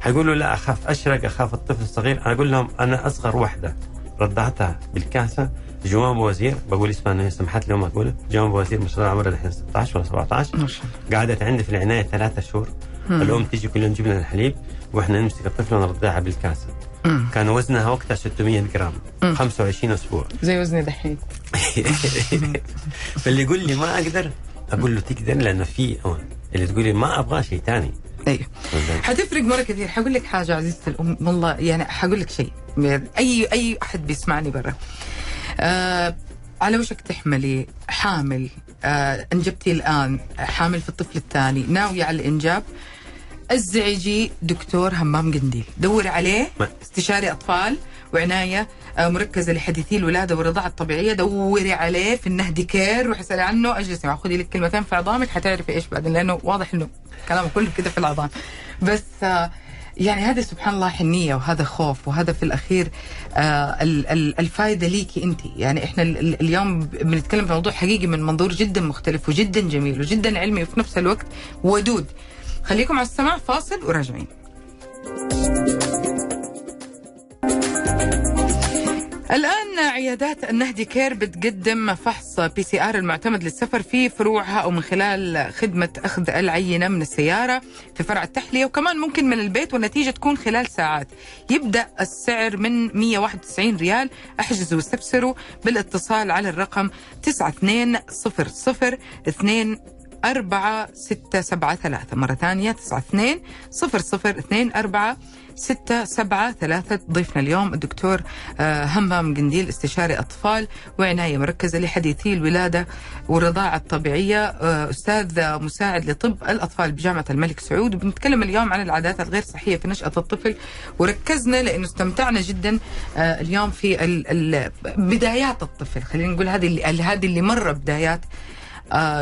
حيقولوا لا أخاف أشرق أخاف الطفل الصغير. أنا أقول لهم أنا أصغر وحدة. رضعتها بالكاسة. جمام وزير بقول اسمها انه سمحت لي ما أقول جمام وزير ما شاء الله عمرها الحين 16 ولا 17 ما شاء الله. قعدت عندي في العناية ثلاثة شهور. الأم تيجي كل يوم تجيب لنا الحليب. وإحنا نمسك الطفل ونرضعها بالكاسه. كان وزنها وقتها 600 جرام. 25 أسبوع. زي وزني دحين. فاللي يقول لي ما أقدر أقول له تقدر لأنه في اللي تقول لي ما أبغى شيء ثاني. أيوه حتفرق مرة كثير. حقول لك حاجة عزيزتي الأم والله يعني حقول لك شيء. أي أي أحد بيسمعني برا. آه على وشك تحملي حامل. آه انجبتي الآن حامل في الطفل الثاني. ناوية على الإنجاب. ازعجي دكتور همام قنديل. دوري عليه استشاري أطفال وعناية آه، مركزة لحديثي الولادة والرضاعة الطبيعية. دوري عليه في النهدي كير روحي اسالي عنه. اجلسي معه. خذي لك كلمتين في عظامك حتعرفي إيش بعدين لأنه واضح إنه كلامه كله كده في العظام. بس آه، يعني هذه سبحان الله حنية وهذا خوف وهذا في الأخير آه ال- ال- الفائده ليكي انت يعني ال- اليوم بنتكلم في موضوع حقيقي من منظور جدا مختلف وجدا جميل وجدا علمي وفي نفس الوقت ودود. خليكم على السماع فاصل وراجعين. الآن عيادات النهدي Care بتقدم فحص PCR المعتمد للسفر في فروعها أو من خلال خدمة أخذ العينة من السيارة في فرع التحلية وكمان ممكن من البيت والنتيجة تكون خلال ساعات. يبدأ السعر من 191 ريال. احجزوا واستفسروا بالاتصال على الرقم 9200 2 أربعة ستة سبعة ثلاثة. مرة ثانية تسعة اثنين صفر صفر اثنين أربعة ستة سبعة ثلاثة. ضيفنا اليوم الدكتور آه، همام قنديل استشاري أطفال وعناية مركزة لحديثي الولادة والرضاعة الطبيعية آه، أستاذ مساعد لطب الأطفال بجامعة الملك سعود. وبنتكلم اليوم عن العادات الغير صحية في نشأة الطفل وركزنا لأنه استمتعنا جدا آه، اليوم في بدايات الطفل. خلينا نقول هذه اللي هذه اللي مرة بدايات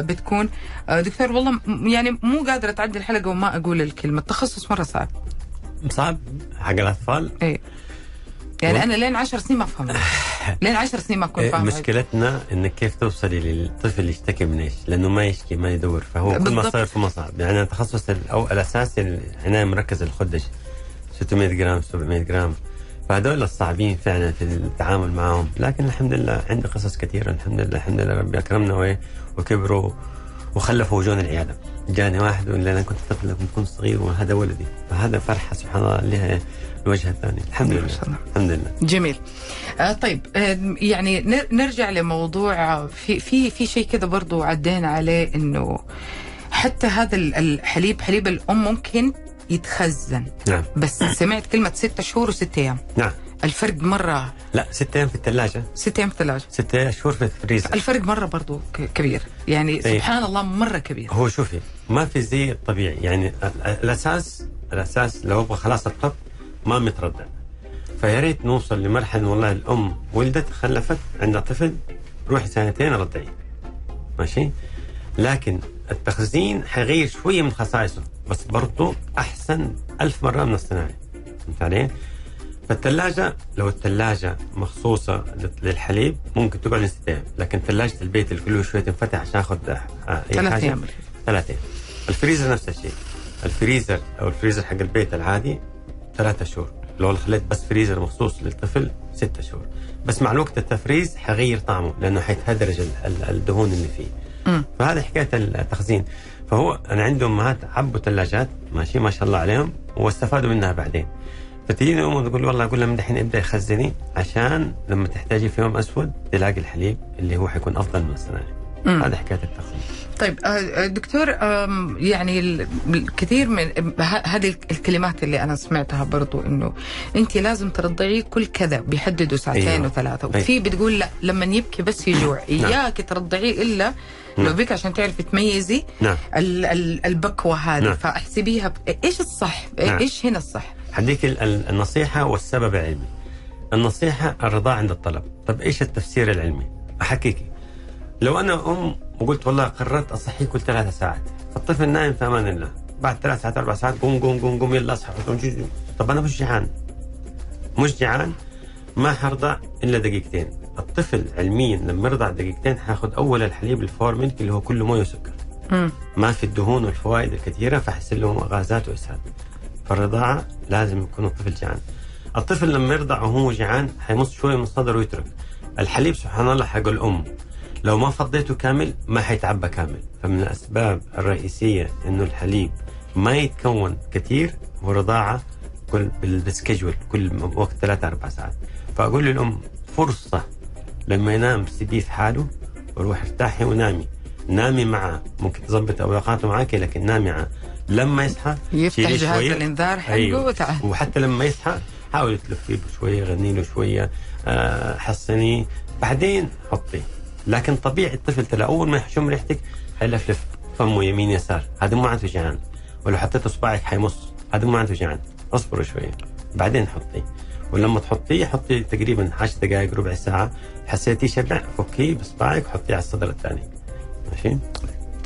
بتكون. آه دكتور والله يعني مو قادرة تعدي الحلقة وما أقول الكلمة. التخصص مرة صعب. صعب؟ حق الأطفال؟ إيه. يعني و- أنا لين عشر سنين ما أفهم لين عشر سنين ما أكون إيه، فاهمة. مشكلتنا إنك كيف توصلي للطفل يشتكي من إيش؟ لأنه ما يشكي ما يدور. فهو كل ما بالضبط. صار كل ما صعب. يعني التخصص ال- أو الأساسي العنايه المركزه الخدج 600 جرام 700 جرام. فهذول الصعبين فعلا في التعامل معهم. لكن الحمد لله عندي قصص كثيرة. الحمد لله الحمد لله ربي. أكرمنا وكبروا وخلفوا وجون العيادة. جاني واحد لي أنا كنت طفل لما كنت صغير وهذا ولدي. فهذا فرحة سبحان الله لها الوجه الثاني. الحمد لله. شاء الله. الحمد لله. جميل. آه طيب آه يعني نر- نرجع لموضوع آه، في في في شيء كذا برضو عدينا عليه إنه حتى هذا ال- الحليب حليب الأم ممكن يتخزن. نعم. بس سمعت كلمة ستة شهور وستة أيام. نعم. الفرق مرة. لا ستة أيام في الثلاجه ستة أيام في الثلاجة ستة شهور في الفريزر. الفرق مرة برضو كبير. يعني إيه. سبحان الله مرة كبير. هو شوفي ما في زي الطبيعي يعني ال- ال- الأساس الأساس لو أبغى خلاص الطب ما متردد. فيا ريت نوصل لمرحلة والله الأم ولدت خلفت عندها طفل روحي سنتين رضعي ماشي؟ لكن التخزين حيغير شوية من خصائصه بس برضه أحسن ألف مرة من الصناعي فهمت علي؟ فالثلاجة لو الثلاجة مخصوصة للحليب ممكن تقعد ست أيام، لكن ثلاجة البيت اللي كل شوية تنفتح عشان أي ثلاث حاجة، أيام ثلاث أيام. الفريزر نفس الشيء. الفريزر أو الفريزر حق البيت العادي ثلاثة شهور، لو خليت بس فريزر مخصوص للطفل ستة شهور. بس مع الوقت التفريز حيغير طعمه لأنه حيتهدرج ال- ال- الدهون اللي فيه. فهذه حكاية التخزين فهو أنا عندي أمهات عبوا ثلاجات ماشي ما شاء الله عليهم واستفادوا منها بعدين فتجيني ام تقول والله أقول لها من دحين ابداي خزني عشان لما تحتاجي في يوم أسود تلاقي الحليب اللي هو حيكون أفضل من الصناعي. هذا حكاية التخزين طيب آه، آه، دكتور يعني ال- الكثير من هذه الكلمات اللي أنا سمعتها برضو إنه أنت لازم ترضعيه كل كذا بيحددوا ساعتين أيوة. وثلاثة أيوة. وفي بتقول لا لما يبكي بس يجوع إياك ترضعيه إلا لو نعم. بك عشان تعرفي تميزي نعم ال- ال- البكوة هذه نعم. فاحسبيها إيش الصح؟ نعم. إيش هنا الصح؟ حديك ال- ال- النصيحة والسبب العلمي. النصيحة الرضاعه عند الطلب. طب إيش التفسير العلمي؟ احكيكي لو أنا أم وقلت والله قررت اصحيه كل ثلاثة ساعات فالطفل نايم في أمان الله. بعد ثلاث ساعات أربع ساعات قوم قوم قوم قوم يلا أصحى. طب أنا مش جعان. مش جعان ما حرضع إلا دقيقتين. الطفل علميا لما يرضع دقيقتين حياخذ أول الحليب الفور ميلك اللي هو كله موية وسكر. ما في الدهون والفوائد الكثيرة فحيصير له غازات وإسهال. فالرضاعة لازم يكون الطفل جعان الطفل لما يرضع وهو جعان حيمص شوية من صدره ويترك الحليب سبحان الله حق الام لو ما فضيته كامل ما حيتعبى كامل. فمن الأسباب الرئيسية إنه الحليب ما يتكون كثير هو رضاعه كل بالسكجول كل وقت ثلاثة أربع ساعات. فأقول للأم فرصة لما ينام سيبيه في حاله وروح ارتاحي ونامي نامي معه ممكن تظبط أوقاته معك لكن نامي معه. لما يصحى يفتح جهاز شوية. الإنذار حقه أيوه. وتعال. وحتى لما يصحى حاولي تلفي له شوية غني له شوية آه، حصنيه بعدين حطيه لكن طبيعي الطفل ترى أول ما يشم ريحتك حيلفلف. فمه يمين يسار. هذا مو معناته جعان ولو حطيت إصبعك حيمص. هذا مو معناته جعان اصبروا شوية. بعدين حطيه ولما تحطيه حطي تقريبا 10 دقائق ربع ساعة. حسيتي شبع. فكيه بإصبعك وحطيه على الصدر الثاني. ماشي؟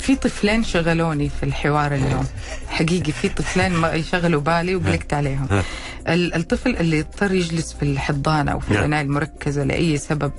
في طفلين شغلوني في الحوار اليوم. حقيقي في طفلين ما يشغلوا بالي وقلقت عليهم. الطفل اللي يضطر يجلس في الحضانة أو في. العناية المركزة لأي سبب.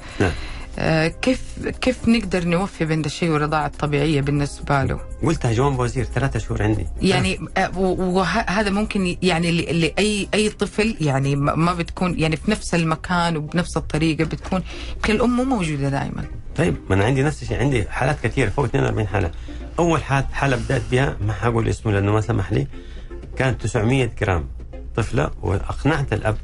كيف كيف نقدر نوفي بين الشيء والرضاعة الطبيعية بالنسبة له؟ قلتها جوان بوزير ثلاثة شهور عندي. يعني آه، وهذا ممكن يعني ل- لاي أي طفل يعني ما بتكون يعني في نفس المكان وبنفس الطريقة بتكون يمكن الأم مو موجودة دائما. طيب ما أنا عندي نفس الشيء عندي حالات كثيرة فوق 42 حالة. أول حال حالة بدأت بها ما حقول اسمه لأنه ما سمح لي كانت 900 جرام. طفلة وأقنعت الأب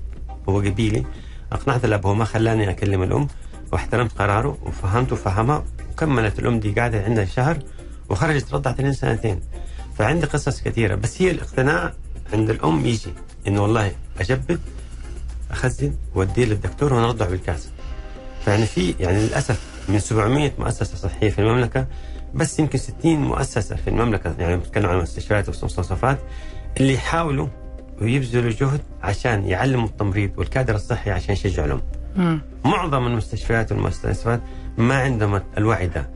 هو قبيلي أقنعت الأب هو ما خلاني أكلم الأم. واحترمت قراره وفهمته وفهمها. وكملت الام دي قاعدة عندها شهر وخرجت رضعت لين سنتين. فعندي قصص كثيرة بس هي الاقتناع عند الأم يجي إنه والله أجبد أخزن واديه للدكتور ونرضع بالكاس. فيعني في يعني للأسف من 700 مؤسسة صحية في المملكة بس يمكن 60 مؤسسة في المملكة يعني بتكلم عن مستشفيات والمستوصفات اللي يحاولوا ويبذلوا جهد عشان يعلموا التمريض والكادر الصحي عشان يشجعوا لهم. معظم المستشفيات والمستشفيات ما عندهم الوعي ده.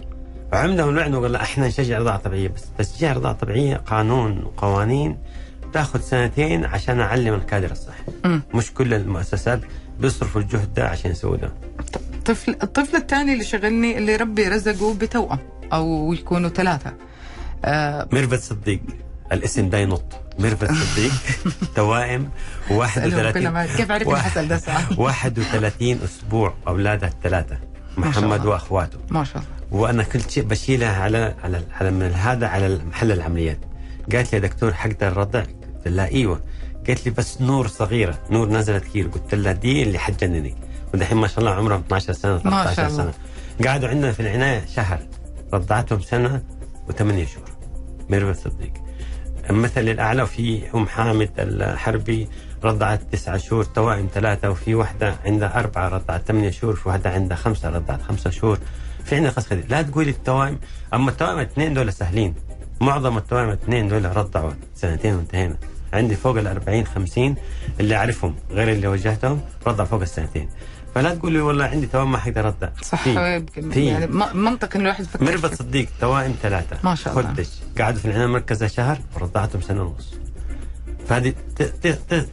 وعندهم الوعي انه والله إحنا نشجع الرضاعه الطبيعية بس تشجيع الرضاعه الطبيعية قانون وقوانين تأخذ سنتين عشان أعلم الكادر الصحي. مش كل المؤسسات بيصرفوا الجهد ده عشان يسووا ده. طفل الطفل الثاني اللي شغلني اللي ربي رزقه بتوأم أو يكونوا ثلاثة آه ميرفت صديق الاسم ده ينط ميرفت صديق توائم سألهم 31 كلهم كيف عرفت حسال ده؟ سؤال. 31 أسبوع أولادها الثلاثة محمد. وأخواته. ما شاء الله. وأنا كل شيء بشيلها على على على من هذا على محل العمليات. قالت لي يا دكتور حقدر ارضع قلت لها إيوه. قالت لي بس نور صغيرة نور نزلت كيلو قلت لها دي اللي حتجننك ودحين ما شاء الله عمرهم 12 سنة ما 13 شاء الله. سنة. قعدوا عندنا في العناية شهر. رضعتهم سنة وثمانية شهور. ميرفت صديق. المثل الأعلى في أم حامد الحربي رضعت تسعة شهور توائم ثلاثة وفي واحدة عندها أربعة رضعت ثمانية شهور في واحدة عندها خمسة رضعت خمسة شهور. في عندنا قصة لا تقولي التوائم. أما التوائم الاثنين دول سهلين. معظم التوائم الاثنين دول رضعوا سنتين وانتهينا. عندي فوق ال 40 50 اللي أعرفهم غير اللي وجهتهم رضع فوق السنتين. فلا تقولي والله عندي توائم ما حقدر ارضع صح في. يمكن. يعني منطق إن الواحد يفكر مربط. صديق توائم ثلاثة ما شاء الله. خدش قعدوا في العناية المركزة شهر ورضعتهم سنة ونص فهذه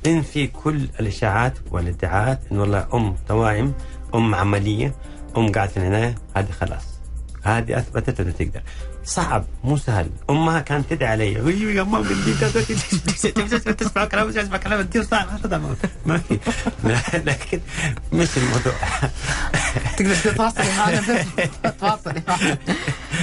تنفي كل الإشاعات والادعاءات إن والله أم توائم أم عملية أم قاعدة في العناية هذه خلاص هذه أثبتت إنه تقدر صعب مو سهل. أمها كانت تدعي علي. "أيوة يا ماما قلت تسمع كلام تسمع كلام الدين صعب ما في. لكن مش الموضوع. تقدر تتواصلي معنا بس. تواصلي معنا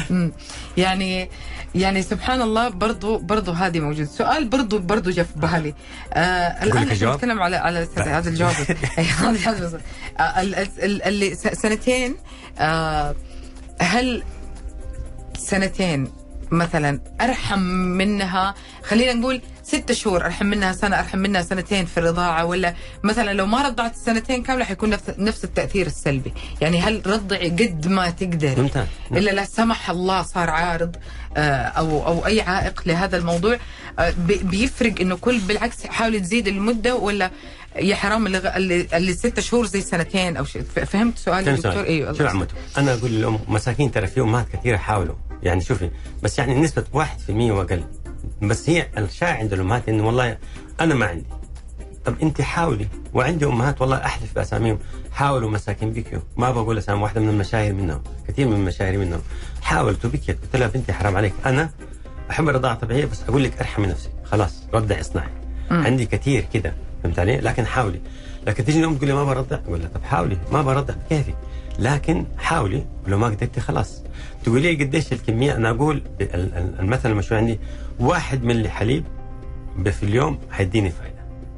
مم. يعني يعني سبحان الله برضو برضو هذه موجود سؤال برضو برضو جاء في بالي. آه الآن إحنا؟ نتكلم على على. هذا الجواب. آه، ال- ال- اللي سنتين. آه هل سنتين مثلا أرحم منها. خلينا نقول ست شهور أرحم منها سنة أرحم منها سنتين في الرضاعة ولا مثلا لو ما رضعت السنتين كاملة حيكون نفس نفس التأثير السلبي. يعني هل رضعي قد ما تقدر؟ ممتاز. إلا لا سمح الله صار عارض آه، أو أو أي عائق لهذا الموضوع. آه، بي- بيفرق إنه كل بالعكس حاولي تزيد المدة ولا يا حرام اللي, اللي, ست شهور زي سنتين أو شيء. فهمت سؤالي دكتور. أيوه شو عمته؟ أنا أقول للأم مساكين ترى في أمهات كثيرة حاولوا يعني شوفي بس يعني نسبة 1% وأقل. بس هي الشائع عند الأمهات إنه والله أنا ما عندي. طب انت حاولي وعندي أمهات والله أحلف بأساميهم حاولوا مساكين بكيو ما بقول أسامي واحدة من المشاهير منهم كثير من المشاهير منهم. حاولت وبكيت قلت لها بنتي حرام عليك أنا أحب الرضاعة الطبيعيه بس أقول لك ارحمي نفسك. خلاص رضع اصنعي. عندي كثير كده فهمت علي؟ لكن حاولي. لكن تيجي الأم تقول لي ما برضع؟ أقول لها طب حاولي ما برضع كيفي؟ لكن حاولي ولو ما قدرتي خلاص. تقولي لي قديش الكمية أنا أقول ال- ال- المثل المشهور عندي واحد ملي حليب في اليوم حيديني فائده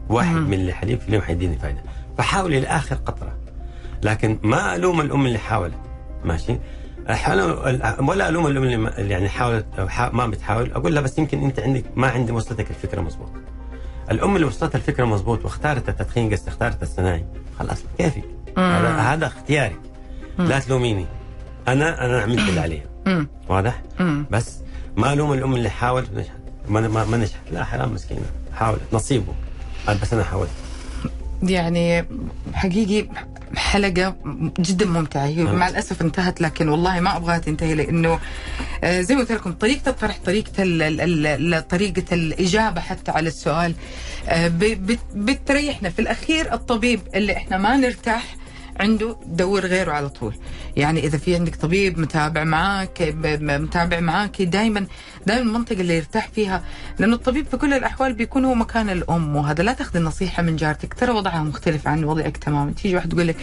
واحد مم. ملي حليب في اليوم حيديني فائده فحاولي لآخر قطرة. لكن ما ألوم الأم اللي حاولت. ماشي؟ ولا ألوم الأم اللي يعني حاولت أو حا- ما بتحاول. أقول لها بس يمكن أنت عندك ما عندي وصلتك الفكرة مضبوط الأم اللي وصلتها الفكرة مضبوط واختارت التدخين قصدي اختارت الصناعي. خلاص كيفك هذا هذا اختياري لا تلوميني. أنا أنا عملت اللي عليها. مم. واضح. بس ما ألوم الأم اللي حاولت ونجحت ما ما, نجحت. لا حرام مسكينة. حاولت. نصيبه. بس أنا حاولت. يعني حقيقي حلقة جدا ممتعة. هي. مع الأسف انتهت لكن والله ما أبغاها تنتهي لأنه آه، زي ما قلت لكم طريقة الطرح طريقة ال طريقة الإجابة حتى على السؤال آه، بتريحنا. في الأخير الطبيب اللي إحنا ما نرتاح عنده دور غيره على طول. يعني إذا في عندك طبيب متابع معاك متابع معاك دائما دائما المنطقة اللي يرتاح فيها لأنه الطبيب في كل الأحوال بيكون هو مكان الأم وهذا لا تأخذ النصيحة من جارتك. ترى وضعها مختلف عن وضعك تماما. تيجي واحد تقول لك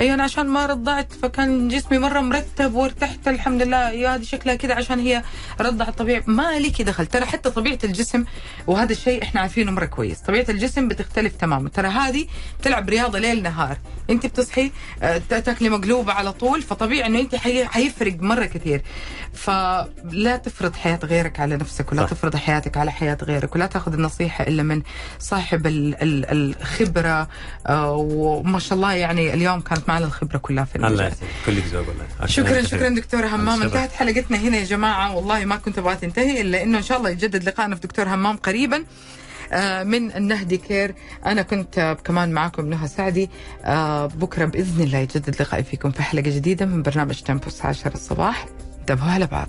أيوه أنا عشان ما رضعت فكان جسمي مرة مرتب وارتحت الحمد لله. يا هذه شكلها كذا عشان هي رضعت طبيعي ما لك دخل. ترى حتى طبيعة الجسم وهذا الشيء إحنا عارفينه مرة كويس. طبيعة الجسم بتختلف تماما. ترى هذه تلعب رياضة ليل نهار. أنت بتصحي آه، تا- تاكلي مقلوبة على طول فطبيعي إنه أنت حي- حيفرق مرة كثير. فلا تفرض حياة غيرك. على نفسك ولا صح. تفرض حياتك على حياة غيرك ولا تاخذ النصيحة إلا من صاحب ال- ال- الخبرة آه، وما شاء الله يعني اليوم كانت معنا الخبرة كلها في الله المجال. يسعدك. كلك ذوق والله. شكرا شكرا دكتور همام. انتهت حلقتنا هنا يا جماعة. والله ما كنت أبغى تنتهي إلا إنه إن شاء الله يتجدد لقائنا في دكتور همام قريبا. آه، من النهدي كير. أنا كنت كمان معكم نهى سعدي. آه، بكرة بإذن الله يتجدد لقائي فيكم في حلقة جديدة من برنامج تمبوس 10 الصباح. انتبهوا على بعض.